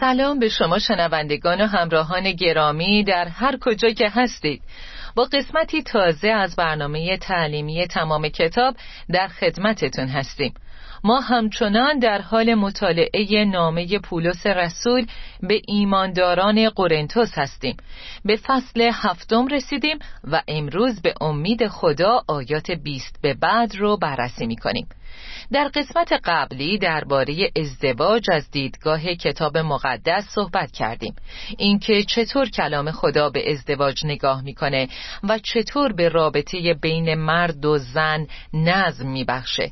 سلام به شما شنوندگان و همراهان گرامی در هر کجا که هستید. با قسمتی تازه از برنامه تعلیمی تمام کتاب در خدمتتون هستیم. ما همچنان در حال مطالعه نامه پولس رسول به ایمانداران قرنتوس هستیم. به فصل هفتم رسیدیم و امروز به امید خدا آیات بیست به بعد رو بررسی می کنیم در قسمت قبلی درباره ازدواج از دیدگاه کتاب مقدس صحبت کردیم. اینکه چطور کلام خدا به ازدواج نگاه می‌کنه و چطور به رابطه بین مرد و زن نظم میبخشه.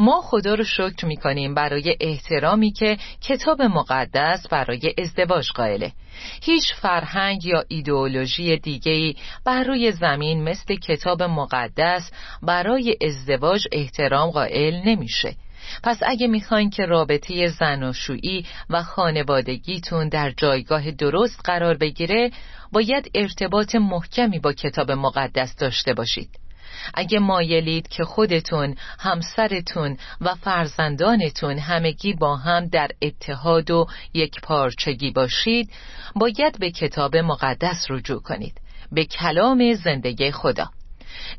ما خدا رو شکر می‌کنیم برای احترامی که کتاب مقدس برای ازدواج قائله. هیچ فرهنگ یا ایدئولوژی دیگهی بر روی زمین مثل کتاب مقدس برای ازدواج احترام قائل نمیشه. پس اگه می‌خواین که رابطه زناشویی و خانوادگیتون در جایگاه درست قرار بگیره باید ارتباط محکمی با کتاب مقدس داشته باشید. اگه مایلید که خودتون، همسرتون و فرزندانتون همگی با هم در اتحاد و یک پارچگی باشید باید به کتاب مقدس رجوع کنید. به کلام زندگی خدا.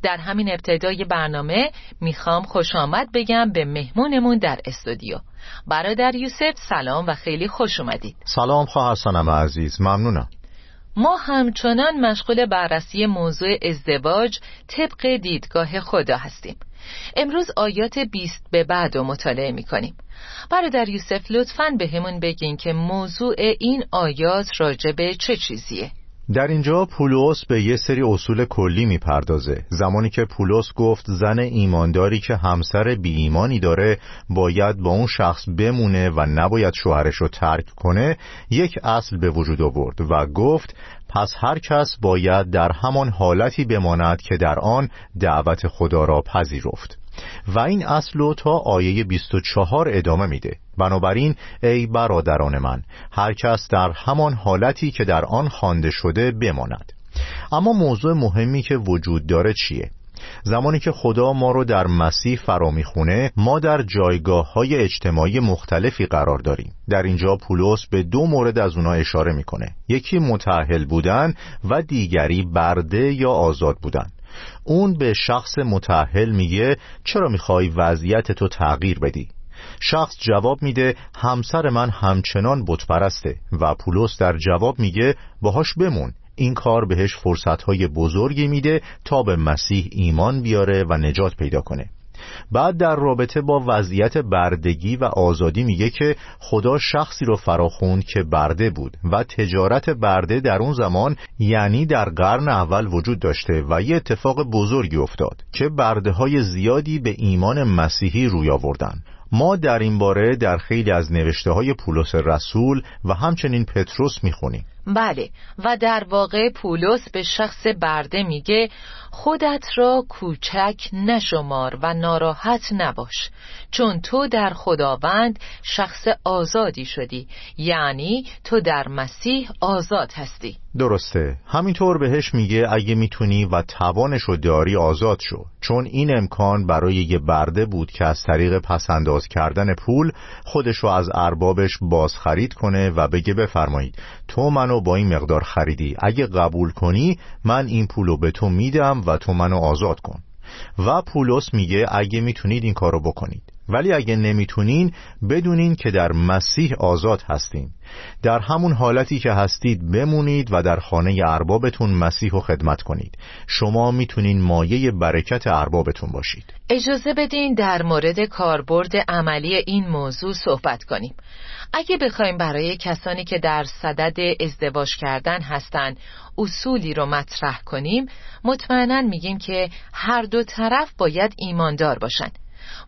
در همین ابتدای برنامه می‌خوام خوش آمد بگم به مهمونمون در استودیو. برادر یوسف سلام و خیلی خوش اومدید. سلام خواهر سنم عزیز ممنونم. ما همچنان مشغول بررسی موضوع ازدواج طبق دیدگاه خدا هستیم. امروز آیات 20 به بعد رو مطالعه می کنیم برادر یوسف لطفاً به همون بگین که موضوع این آیات راجع به چه چیزیه؟ در اینجا پولس به یه سری اصول کلی می‌پردازه. زمانی که پولس گفت زن ایمانداری که همسر بی ایمانی داره باید با اون شخص بمونه و نباید شوهرش رو ترک کنه یک اصل به وجود آورد و گفت پس هر کس باید در همان حالتی بماند که در آن دعوت خدا را پذیرفت. و این اصل رو تا آیه 24 ادامه میده. بنابراین ای برادران من هر کس در همان حالتی که در آن خوانده شده بماند. اما موضوع مهمی که وجود داره چیه؟ زمانی که خدا ما رو در مسیح فرا می‌خونه ما در جایگاه های اجتماعی مختلفی قرار داریم. در اینجا پولس به دو مورد از اونا اشاره می‌کنه. یکی متعهل بودن و دیگری برده یا آزاد بودن. اون به شخص متعهل میگه چرا می‌خوای وضعیت تو تغییر بدی؟ شخص جواب میده همسر من همچنان بتپرسته. و پولس در جواب میگه باهاش بمون. این کار بهش فرصتهای بزرگی میده تا به مسیح ایمان بیاره و نجات پیدا کنه. بعد در رابطه با وضعیت بردگی و آزادی میگه که خدا شخصی رو فراخوند که برده بود و تجارت برده در اون زمان یعنی در قرن اول وجود داشته و یه اتفاق بزرگی افتاد که برده های زیادی به ایمان مسیحی روی آوردن. ما در این باره در خیلی از نوشته های پولس رسول و همچنین پتروس می‌خونیم. بله. و در واقع پولس به شخص برده میگه خودت را کوچک نشمار و ناراحت نباش. چون تو در خداوند شخص آزادی شدی. یعنی تو در مسیح آزاد هستی. درسته. همینطور بهش میگه اگه می‌تونی و توانش رو داری آزاد شو. چون این امکان برای یه برده بود که از طریق پسنداز کردن پول خودش رو از اربابش باز خرید کنه و بگه بفرمایید تو منو با این مقدار خریدی. اگه قبول کنی من این پولو به تو میدم و تو منو آزاد کن. و پولس میگه اگه می‌تونید این کارو بکنید. ولی اگه نمی‌تونین بدونین که در مسیح آزاد هستین. در همون حالتی که هستید بمونید و در خانه اربابتون مسیح و خدمت کنید. شما می‌تونین مایه برکت اربابتون باشید. اجازه بدین در مورد کاربرد عملی این موضوع صحبت کنیم. اگه بخوایم برای کسانی که در صدد ازدواج کردن هستند اصولی رو مطرح کنیم مطمئنا میگیم که هر دو طرف باید ایماندار باشند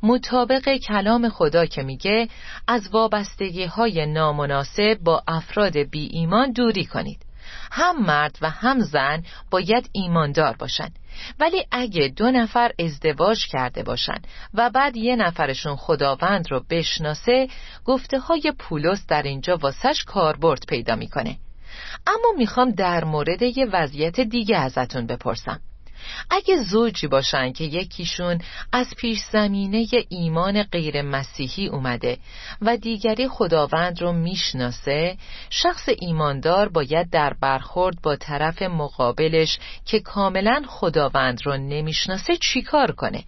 مطابق کلام خدا که میگه از وابستگی های نامناسب با افراد بی ایمان دوری کنید. هم مرد و هم زن باید ایماندار باشند. ولی اگه دو نفر ازدواج کرده باشن و بعد یه نفرشون خداوند رو بشناسه گفته های پولس در اینجا واسش کاربرد پیدا می‌کنه. اما می‌خوام در مورد یه وضعیت دیگه ازتون بپرسم. اگه زوجی باشن که یکیشون از پیش زمینه ایمان غیر مسیحی اومده و دیگری خداوند رو می‌شناسه شخص ایماندار باید در برخورد با طرف مقابلش که کاملا خداوند رو نمی‌شناسه چیکار کنه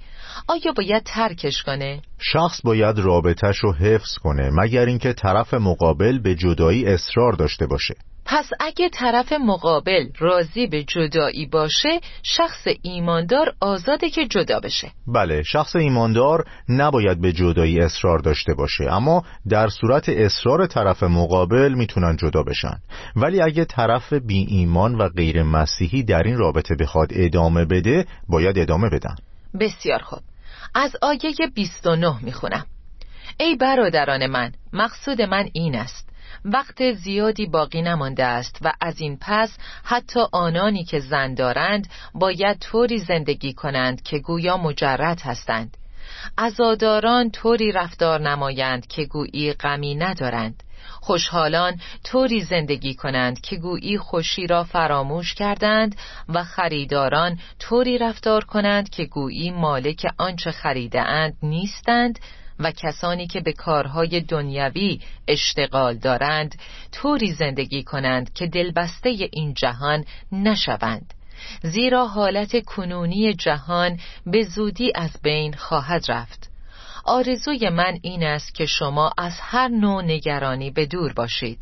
آیا باید ترکش کنه؟ شخص باید رابطش رو حفظ کنه مگر اینکه طرف مقابل به جدایی اصرار داشته باشه پس اگه طرف مقابل راضی به جدایی باشه شخص ایماندار آزاده که جدا بشه. بله شخص ایماندار نباید به جدایی اصرار داشته باشه اما در صورت اصرار طرف مقابل می‌تونن جدا بشن. ولی اگه طرف بی ایمان و غیر مسیحی در این رابطه بخواد ادامه بده باید ادامه بدن. بسیار خوب. از آیه 29 می‌خونم. ای برادران من مقصود من این است. وقت زیادی باقی نمانده است و از این پس حتی آنانی که زن دارند باید طوری زندگی کنند که گویا مجرد هستند. ازاداران طوری رفتار نمایند که گویی غمی ندارند. خوشحالان طوری زندگی کنند که گویی خوشی را فراموش کردند و خریداران طوری رفتار کنند که گویی مالک آنچه خریده اند نیستند و کسانی که به کارهای دنیوی اشتغال دارند طوری زندگی کنند که دلبسته این جهان نشوند. زیرا حالت کنونی جهان به زودی از بین خواهد رفت. آرزوی من این است که شما از هر نوع نگرانی به دور باشید.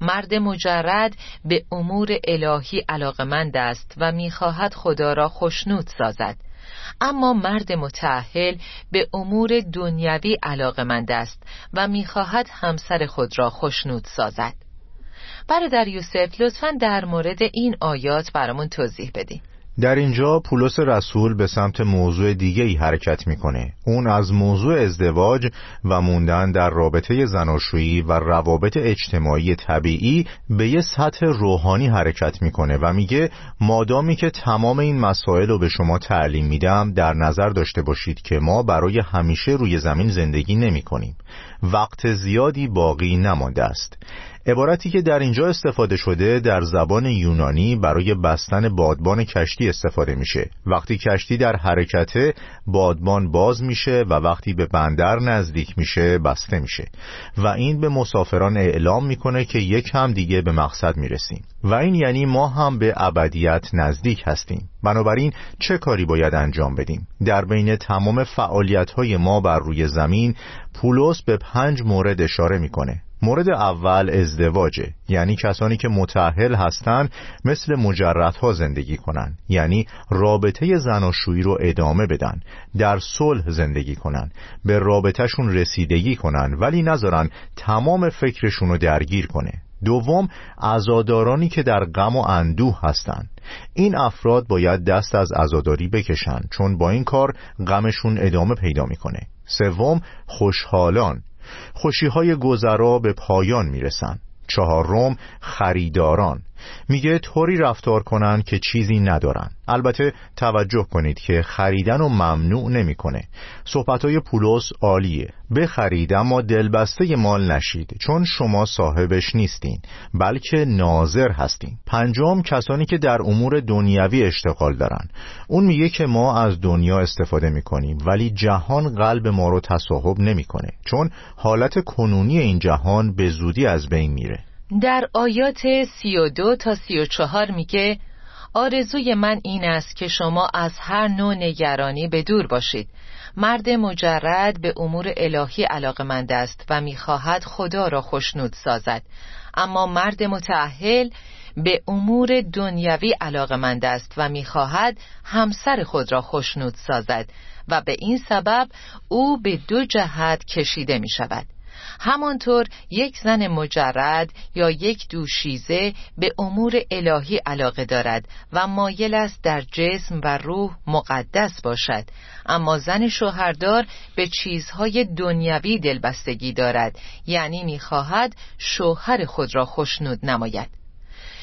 مرد مجرد به امور الهی علاقمند است و می‌خواهد خدا را خشنود سازد. اما مرد متعهل به امور دنیوی علاقمند است و می‌خواهد همسر خود را خشنود سازد. برادر یوسف لطفا در مورد این آیات برامون توضیح بدین. در اینجا پولس رسول به سمت موضوع دیگه ای حرکت می‌کنه. اون از موضوع ازدواج و موندن در رابطه زناشویی و روابط اجتماعی طبیعی به یه سطح روحانی حرکت می‌کنه و میگه مادامی که تمام این مسائل رو به شما تعلیم میدم در نظر داشته باشید که ما برای همیشه روی زمین زندگی نمی کنیم وقت زیادی باقی نمانده است. عبارتی که در اینجا استفاده شده در زبان یونانی برای بستن بادبان کشتی استفاده میشه. وقتی کشتی در حرکته بادبان باز میشه و وقتی به بندر نزدیک میشه بسته میشه. و این به مسافران اعلام می‌کنه که یک هم دیگه به مقصد می‌رسیم. و این یعنی ما هم به ابدیت نزدیک هستیم. بنابراین چه کاری باید انجام بدیم؟ در بین تمام فعالیت های ما بر روی زمین پولس به پنج مورد اشاره می‌کنه. مورد اول ازدواجه یعنی کسانی که متعهل هستند مثل مجردها زندگی کنن یعنی رابطه زناشویی رو ادامه بدن در صلح زندگی کنن به رابطهشون رسیدگی کنن ولی نذارن تمام فکرشون رو درگیر کنه. دوم عزادارانی که در غم و اندوه هستند این افراد باید دست از عزاداری بکشن چون با این کار غمشون ادامه پیدا می‌کنه. سوم خوشحالان. خوشی های گذرا به پایان می‌رسن چهارم خریداران. میگه طوری رفتار کنن که چیزی ندارن. البته توجه کنید که خریدن و ممنوع نمی‌کنه. صحبتهای پولس عالیه. بخرید اما دلبسته مال نشید چون شما صاحبش نیستین بلکه ناظر هستین. پنجم کسانی که در امور دنیوی اشتغال دارن. اون میگه که ما از دنیا استفاده می‌کنیم ولی جهان قلب ما رو تصاحب نمی‌کنه چون حالت کنونی این جهان به زودی از بین میره. در آیات سی و دو تا سی و چهار میگه آرزوی من این است که شما از هر نوع نگرانی به دور باشید. مرد مجرد به امور الهی علاقمند است و می‌خواهد خدا را خوشنود سازد. اما مرد متعهل به امور دنیوی علاقمند است و می‌خواهد همسر خود را خوشنود سازد و به این سبب او به دو جهت کشیده می شود همانطور یک زن مجرد یا یک دوشیزه به امور الهی علاقه دارد و مایل است در جسم و روح مقدس باشد. اما زن شوهردار به چیزهای دنیوی دلبستگی دارد یعنی می‌خواهد شوهر خود را خوشنود نماید.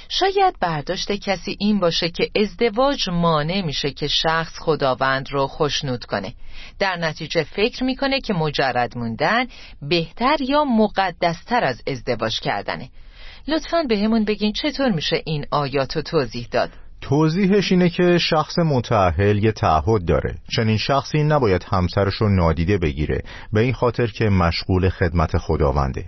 شاید برداشت کسی این باشه که ازدواج مانع میشه که شخص خداوند رو خوشنود کنه. در نتیجه فکر می‌کنه که مجرد موندن بهتر یا مقدستر از ازدواج کردنه. لطفا به همون بگین چطور میشه این آیات رو توضیح داد. توضیحش اینه که شخص متعهل یه تعهد داره. چنین شخصی نباید همسرش رو نادیده بگیره. به این خاطر که مشغول خدمت خداونده.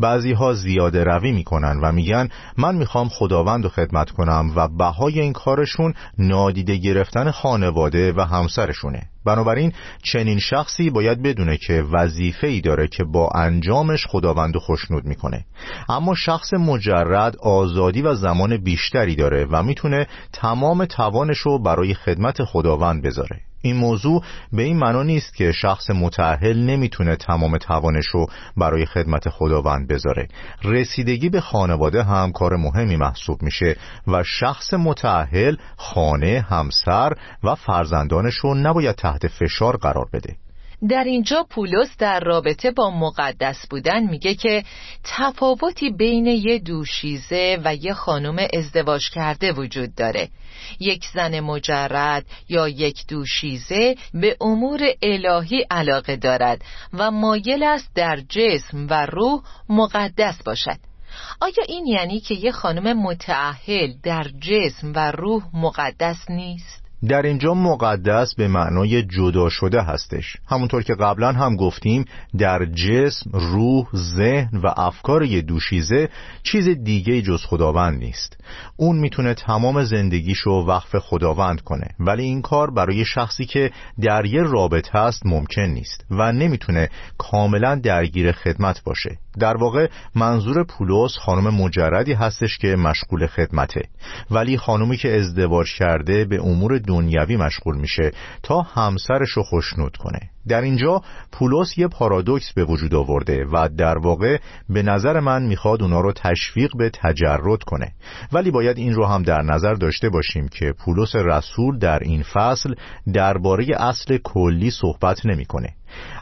بعضی ها زیاده روی می‌کنن و میگن من می‌خوام خداوند رو خدمت کنم و بهای این کارشون نادیده گرفتن خانواده و همسرشونه. بنابراین چنین شخصی باید بدونه که وظیفه ای داره که با انجامش خداوند خوشنود می‌کنه. اما شخص مجرد آزادی و زمان بیشتری داره و می‌تونه تمام توانش رو برای خدمت خداوند بذاره. این موضوع به این معنا نیست که شخص متعهل نمی‌تونه تمام توانش رو برای خدمت خداوند بذاره. رسیدگی به خانواده هم کار مهمی محسوب میشه و شخص متعهل خانه، همسر و فرزندانش رو نباید تحت فشار قرار بده. در اینجا پولس در رابطه با مقدس بودن میگه که تفاوتی بین یه دوشیزه و یه خانم ازدواج کرده وجود داره یک زن مجرد یا یک دوشیزه به امور الهی علاقه دارد و مایل است در جسم و روح مقدس باشد آیا این یعنی که یه خانم متعهل در جسم و روح مقدس نیست؟ در اینجا مقدس به معنای جدا شده هستش. همونطور که قبلا هم گفتیم در جسم، روح، ذهن و افکار یه دوشیزه چیز دیگه جز خداوند نیست. اون می‌تونه تمام زندگیشو وقف خداوند کنه ولی این کار برای شخصی که در یه رابطه هست ممکن نیست و نمی‌تونه کاملا درگیر خدمت باشه. در واقع منظور پولس خانم مجردی هستش که مشغول خدمته. ولی خانومی که ازدواج کرده به امور دنیوی مشغول میشه تا همسرش رو خوشنود کنه. در اینجا پولس یه پارادوکس به وجود آورده و در واقع به نظر من می‌خواد اونا رو تشویق به تجرد کنه. ولی باید این رو هم در نظر داشته باشیم که پولس رسول در این فصل درباره اصل کلی صحبت نمی‌کنه.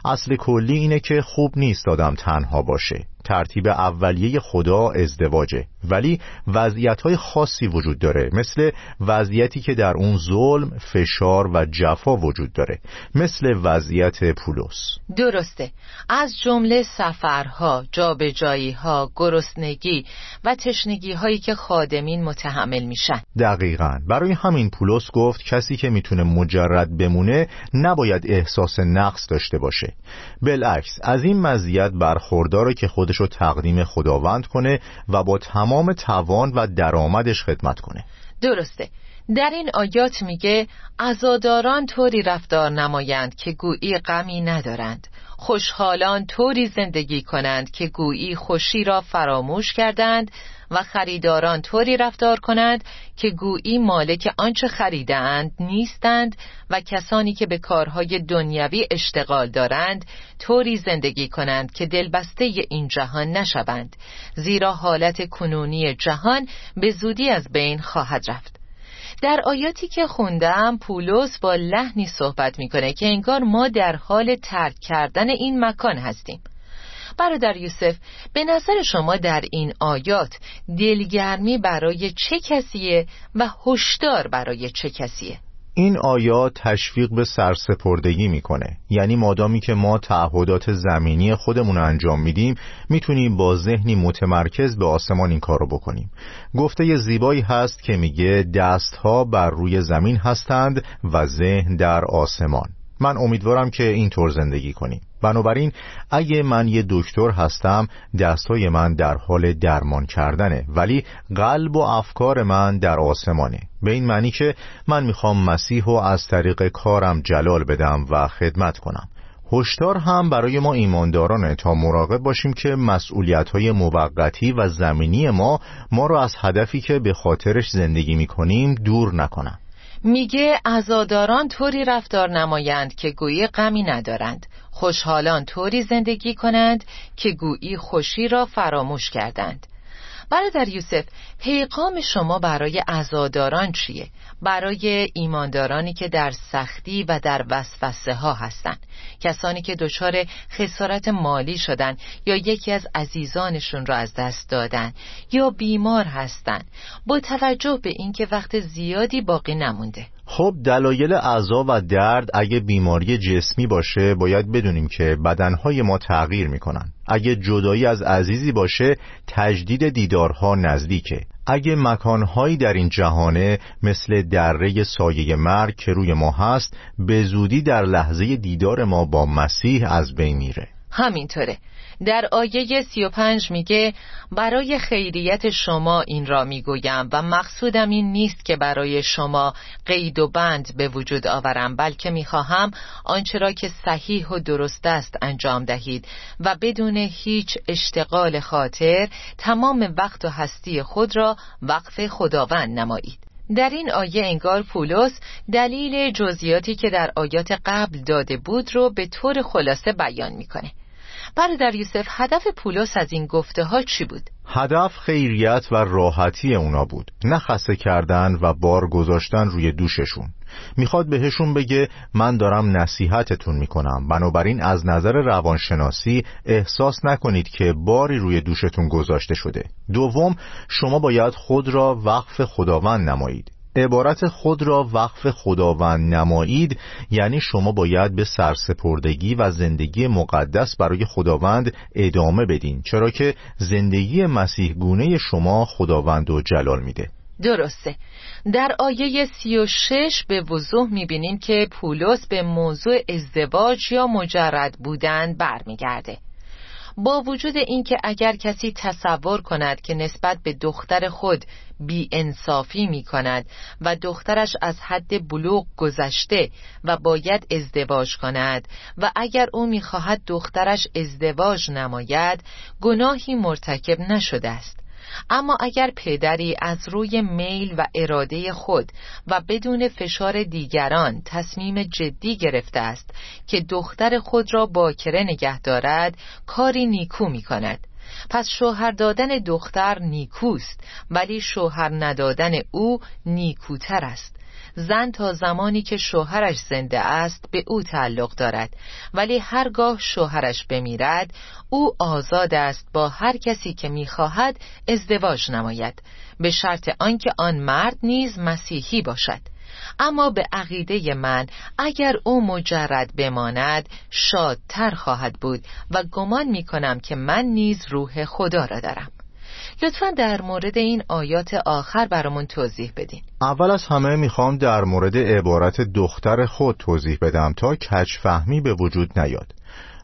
اصل کلی اینه که خوب نیست آدم تنها باشه. ترتیب اولیه خدا ازدواجه. ولی وضعیت های خاصی وجود داره. مثل وضعیتی که در اون ظلم، فشار و جفا وجود داره. مثل وضعیت پولس. درسته. از جمله سفرها، جابجایی ها، گرسنگی و تشنگی هایی که خادمین متحمل میشن. دقیقا. برای همین پولس گفت کسی که می‌تونه مجرد بمونه نباید احساس نقص داشته باشه. بالعکس از این مزیت برخورداره که خودش رو تقدیم خداوند کنه و با تمام توان و درآمدش خدمت کنه. درسته. در این آیات میگه عزاداران طوری رفتار نمایند که گویی غمی ندارند. خوشحالان طوری زندگی کنند که گویی خوشی را فراموش کردند و خریداران طوری رفتار کنند که گویی مالک آنچه خریدند نیستند و کسانی که به کارهای دنیوی اشتغال دارند طوری زندگی کنند که دلبسته این جهان نشوند زیرا حالت کنونی جهان به زودی از بین خواهد رفت. در آیاتی که خوندم پولس با لحنی صحبت می‌کنه که انگار ما در حال ترک کردن این مکان هستیم. برادر یوسف به نظر شما در این آیات دلگرمی برای چه کسیه و هشدار برای چه کسیه؟ این آیات تشویق به سرسپردگی می‌کنه. یعنی مادامی که ما تعهدات زمینی خودمون رو انجام میدیم می‌تونیم با ذهنی متمرکز به آسمان این کارو بکنیم. گفته زیبایی هست که میگه دستها بر روی زمین هستند و ذهن در آسمان. من امیدوارم که اینطور زندگی کنیم. بنابراین اگه من یه دکتر هستم دستای من در حال درمان کردنه ولی قلب و افکار من در آسمانه. به این معنی که من می‌خوام مسیح و از طریق کارم جلال بدم و خدمت کنم. هشدار هم برای ما ایماندارانه تا مراقب باشیم که مسئولیت های موقتی و زمینی ما ما را از هدفی که به خاطرش زندگی می‌کنیم دور نکنم میگه ازاداران طوری رفتار نمایند که گویی غمی ندارند. خوشحالان طوری زندگی کنند که گویی خوشی را فراموش کردند. برادر یوسف پیغام شما برای ازاداران چیه؟ برای ایماندارانی که در سختی و در وسوسه ها هستند. کسانی که دچار خسارت مالی شدن یا یکی از عزیزانشون را از دست دادن یا بیمار هستند. با توجه به اینکه وقت زیادی باقی نمونده. خب دلایل اعضا و درد اگه بیماری جسمی باشه باید بدونیم که بدنهای ما تغییر می‌کنن. اگه جدایی از عزیزی باشه تجدید دیدارها نزدیکه. اگه مکانهایی در این جهانه مثل دره سایه مرگ که روی ما هست به زودی در لحظه دیدار ما با مسیح از بین میره. همینطوره. در آیه سی و پنج میگه برای خیریت شما این را می‌گویم و مقصودم این نیست که برای شما قید و بند به وجود آورم بلکه می‌خواهم آنچه را که صحیح و درست است انجام دهید و بدون هیچ اشتغال خاطر تمام وقت و هستی خود را وقف خداوند نمایید. در این آیه انگار پولس دلیل جزئیاتی که در آیات قبل داده بود رو به طور خلاصه بیان می‌کنه. برادر یوسف هدف پولس از این گفته ها چی بود؟ هدف خیریت و راحتی اونا بود. نه خسته کردن و بار گذاشتن روی دوششون. می‌خواد بهشون بگه من دارم نصیحتتون می‌کنم. بنابراین از نظر روانشناسی احساس نکنید که باری روی دوشتون گذاشته شده. دوم شما باید خود را وقف خداوند نمایید. عبارت خود را وقف خداوند نمایید یعنی شما باید به سرسپردگی و زندگی مقدس برای خداوند ادامه بدین چرا که زندگی مسیح گونه شما خداوند و جلال میده. درسته. در آیه سی و شش به وضوح می‌بینیم که پولس به موضوع ازدواج یا مجرد بودن برمیگرده. با وجود اینکه اگر کسی تصور کند که نسبت به دختر خود بی انصافی می کند و دخترش از حد بلوغ گذشته و باید ازدواج کند و اگر او می خواهد دخترش ازدواج نماید گناهی مرتکب نشده است. اما اگر پدری از روی میل و اراده خود و بدون فشار دیگران تصمیم جدی گرفته است که دختر خود را باکره نگه دارد کاری نیکو می کند. پس شوهر دادن دختر نیکوست ولی شوهر ندادن او نیکوتر است. زن تا زمانی که شوهرش زنده است به او تعلق دارد ولی هرگاه شوهرش بمیرد او آزاد است با هر کسی که می‌خواهد ازدواج نماید به شرط آنکه آن مرد نیز مسیحی باشد. اما به عقیده من اگر او مجرد بماند شادتر خواهد بود و گمان می کنم که من نیز روح خدا را دارم. لطفا در مورد این آیات آخر برامون توضیح بدین. اول از همه می‌خوام در مورد عبارت دختر خود توضیح بدم تا کچ فهمی به وجود نیاد.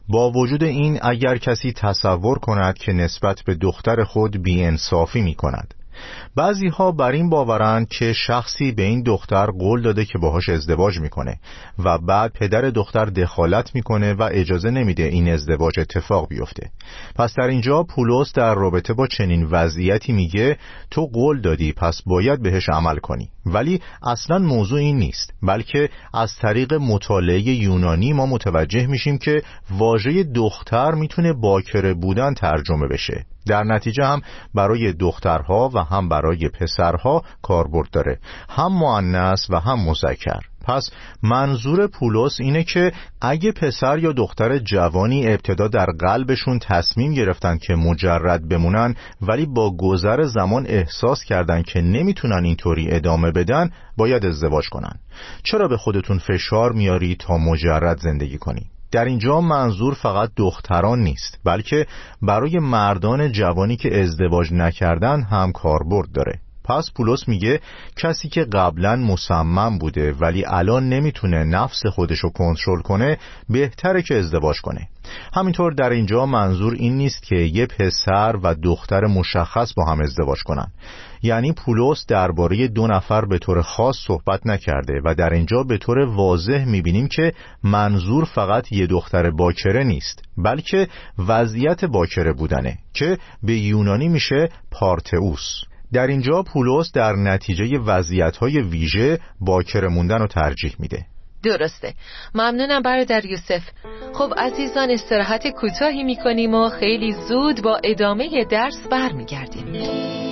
با وجود این اگر کسی تصور کند که نسبت به دختر خود بیانصافی می کند بعضی ها بر این باورند که شخصی به این دختر قول داده که باهاش ازدواج می‌کنه و بعد پدر دختر دخالت می‌کنه و اجازه نمیده این ازدواج اتفاق بیفته. پس در اینجا پولس در رابطه با چنین وضعیتی میگه تو قول دادی پس باید بهش عمل کنی. ولی اصلا موضوع این نیست بلکه از طریق مطالعه یونانی ما متوجه میشیم که واژه دختر می‌تونه باکره بودن ترجمه بشه. در نتیجه هم برای دخترها و هم برای پسرها کاربرد داره. هم مؤنث و هم مذکر. پس منظور پولس اینه که اگه پسر یا دختر جوانی ابتدا در قلبشون تصمیم گرفتن که مجرد بمونن ولی با گذر زمان احساس کردن که نمی‌تونن اینطوری ادامه بدن باید ازدواج کنن. چرا به خودتون فشار میاری تا مجرد زندگی کنی؟ در اینجا منظور فقط دختران نیست بلکه برای مردان جوانی که ازدواج نکردن هم کاربرد داره. پس پولس میگه کسی که قبلا مصمم بوده ولی الان نمی‌تونه نفس خودشو کنترل کنه بهتره که ازدواج کنه. همینطور در اینجا منظور این نیست که یه پسر و دختر مشخص با هم ازدواج کنن. یعنی پولس درباره دو نفر به طور خاص صحبت نکرده و در اینجا به طور واضح می‌بینیم که منظور فقط یه دختر باکره نیست بلکه وضعیت باکره بودنه که به یونانی میشه پارتئوس. در اینجا پولس در نتیجه وضعیت‌های ویژه باکره موندن رو ترجیح میده. درسته. ممنونم برادر یوسف. خب عزیزان استراحت کوتاهی می‌کنیم و خیلی زود با ادامه درس برمیگردیم.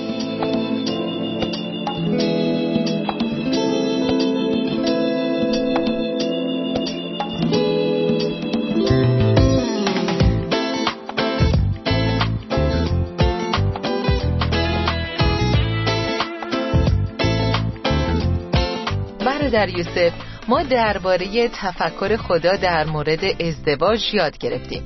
برادر یوسف ما درباره تفکر خدا در مورد ازدواج یاد گرفتیم.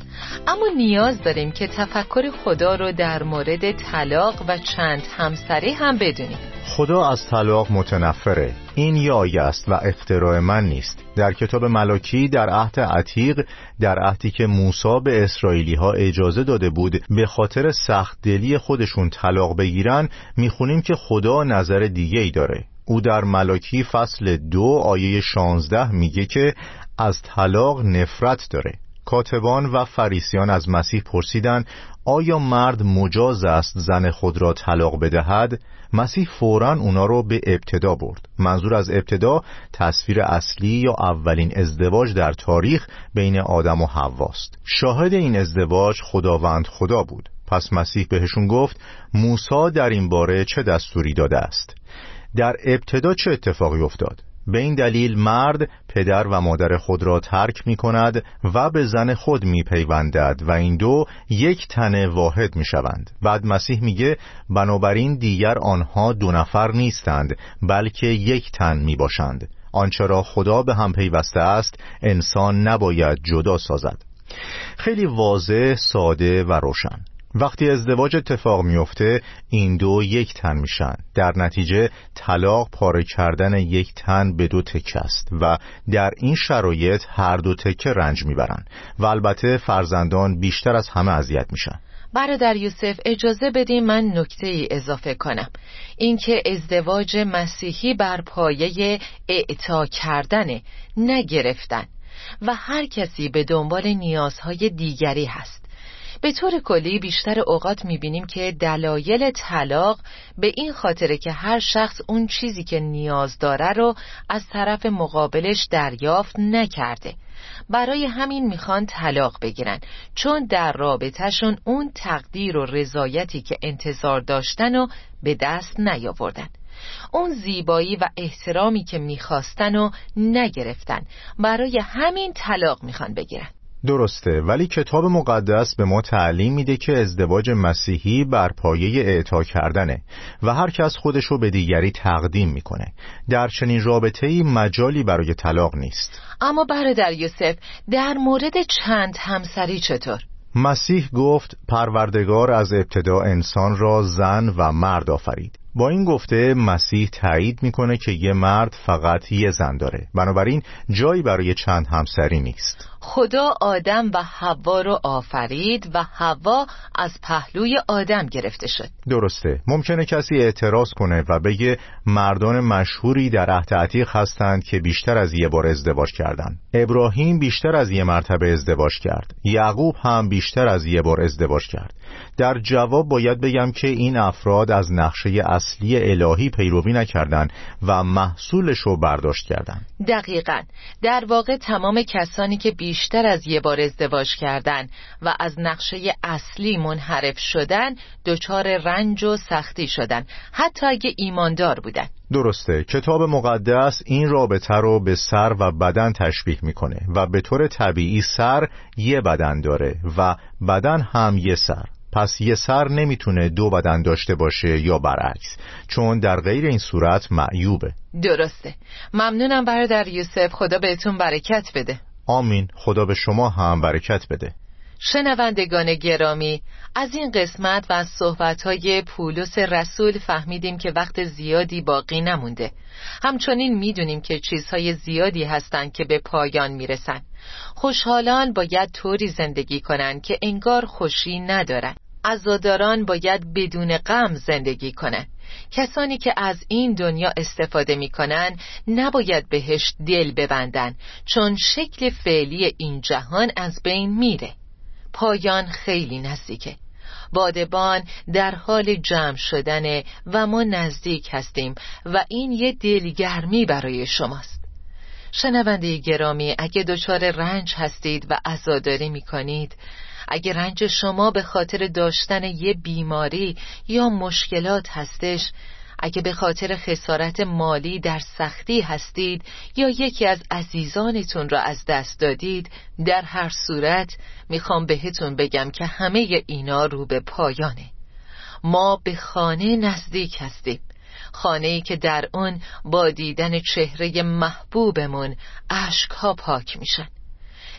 اما نیاز داریم که تفکر خدا رو در مورد طلاق و چند همسری هم بدونیم. خدا از طلاق متنفره. این آیه است و افتراع من نیست. در کتاب ملاکی در عهد عتیق در عهدی که موسی به اسرائیلی ها اجازه داده بود به خاطر سخت دلی خودشون طلاق بگیرن می‌خونیم که خدا نظر دیگه ای داره. او در ملاکی فصل دو آیه شانزده میگه که از طلاق نفرت داره. کاتبان و فریسیان از مسیح پرسیدن آیا مرد مجاز است زن خود را طلاق بدهد؟ مسیح فورا اونا رو به ابتدا برد. منظور از ابتدا تصویر اصلی یا اولین ازدواج در تاریخ بین آدم و حواست شاهد این ازدواج خداوند خدا بود. پس مسیح بهشون گفت موسی در این باره چه دستوری داده است؟ در ابتدا چه اتفاقی افتاد؟ به این دلیل مرد پدر و مادر خود را ترک می کند و به زن خود می پیوندد و این دو یک تن واحد می شوند. بعد مسیح میگه بنابراین دیگر آنها دو نفر نیستند بلکه یک تن می باشند. آنچه را خدا به هم پیوسته است انسان نباید جدا سازد. خیلی واضح ساده و روشن. وقتی ازدواج اتفاق میفته این دو یک تن میشن. در نتیجه طلاق پاره کردن یک تن به دو تکه است و در این شرایط هر دو تکه رنج می‌برن و البته فرزندان بیشتر از همه اذیت میشن. برادر یوسف اجازه بدیم من نکته ای اضافه کنم. اینکه ازدواج مسیحی بر پایه اعطا کردن نگرفتن و هر کسی به دنبال نیازهای دیگری هست. به طور کلی بیشتر اوقات می‌بینیم که دلایل طلاق به این خاطره که هر شخص اون چیزی که نیاز داره رو از طرف مقابلش دریافت نکرده. برای همین می‌خوان طلاق بگیرن چون در رابطهشون اون تقدیر و رضایتی که انتظار داشتن و به دست نیاوردن. اون زیبایی و احترامی که می‌خواستن و نگرفتن. برای همین طلاق می‌خوان بگیرن. درسته ولی کتاب مقدس به ما تعلیم میده که ازدواج مسیحی بر پایه اعطا کردنه و هر کس خودشو به دیگری تقدیم می‌کنه. در چنین رابطه ای مجالی برای طلاق نیست. اما برادر یوسف در مورد چند همسری چطور؟ مسیح گفت پروردگار از ابتدا انسان را زن و مرد آفرید. با این گفته مسیح تایید می‌کنه که یه مرد فقط یه زن داره. بنابراین جایی برای چند همسری نیست. خدا آدم و حوا رو آفرید و حوا از پهلوی آدم گرفته شد. درسته. ممکنه کسی اعتراض کنه و بگه مردان مشهوری در عهد عتیق هستند که بیشتر از یه بار ازدواج کردند. ابراهیم بیشتر از یه مرتبه ازدواج کرد. یعقوب هم بیشتر از یه بار ازدواج کرد. در جواب باید بگم که این افراد از نقشه اصلی الهی پیروی نکردند و محصولش رو برداشت کردند دقیقا. در واقع تمام کسانی که بیشتر از یه بار ازدواج کردند و از نقشه اصلی منحرف شدن دچار رنج و سختی شدن. حتی اگه ایماندار بودن. درسته. کتاب مقدس این رابطه رو به سر و بدن تشبیه می‌کنه و به طور طبیعی سر یه بدن داره و بدن هم یه سر. پس یه سر نمی‌تونه دو بدن داشته باشه یا برعکس چون در غیر این صورت معیوبه. درسته. ممنونم برادر یوسف. خدا بهتون برکت بده. آمین. خدا به شما هم برکت بده. شنوندگان گرامی از این قسمت و از صحبتهای پولس رسول فهمیدیم که وقت زیادی باقی نمونده. همچنین می‌دونیم که چیزهای زیادی هستند که به پایان می‌رسن خوشحالان باید طوری زندگی کنند که انگار خوشی ندارن عزاداران باید بدون غم زندگی کنند. کسانی که از این دنیا استفاده می‌کنن نباید بهش دل ببندن چون شکل فعلی این جهان از بین میره. پایان خیلی نزدیکه. بادبان در حال جمع شدنه و ما نزدیک هستیم و این یه دلگرمی برای شماست. شنونده گرامی اگه دچار رنج هستید و عزاداری می کنید اگه رنج شما به خاطر داشتن یه بیماری یا مشکلات هستش اگه به خاطر خسارت مالی در سختی هستید یا یکی از عزیزانتون را از دست دادید در هر صورت می‌خوام بهتون بگم که همه اینا رو به پایانه. ما به خانه نزدیک هستیم. خانه که در اون با دیدن چهره محبوبمون ها پاک میشن.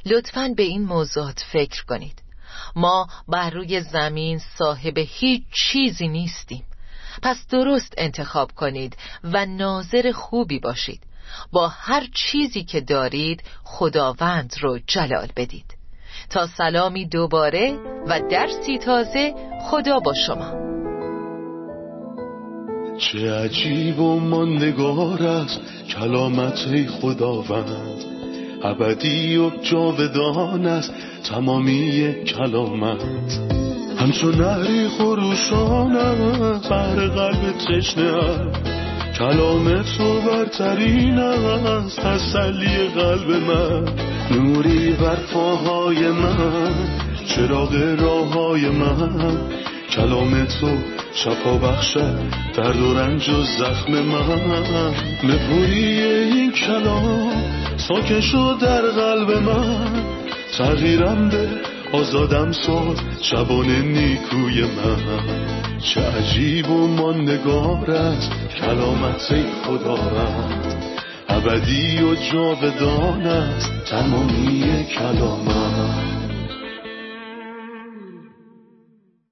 لطفا به این موضوعات فکر کنید. ما بر روی زمین صاحب هیچ چیزی نیستیم. پس درست انتخاب کنید و ناظر خوبی باشید. با هر چیزی که دارید خداوند رو جلال بدید. تا سلامی دوباره و درسی تازه خدا با شما. چه عجیب و ماندگار است کلامت خداوند. ابدی و جاودان است تمامی کلامت. همچون نهری خروشانم بر قلب تشنه کلام تو برترین است تسلی قلب من. نوری بر پاهای من چراغ راه های من. کلام تو شفا بخشد درد و رنج و زخم من. نپوری این کلام ساکن شد در قلب من. تغییرم به آزادم ساد شبان نیکوی من. چه عجیب و ماندگار است کلامت خداوند ابدی و جاودان است تمامی کلامت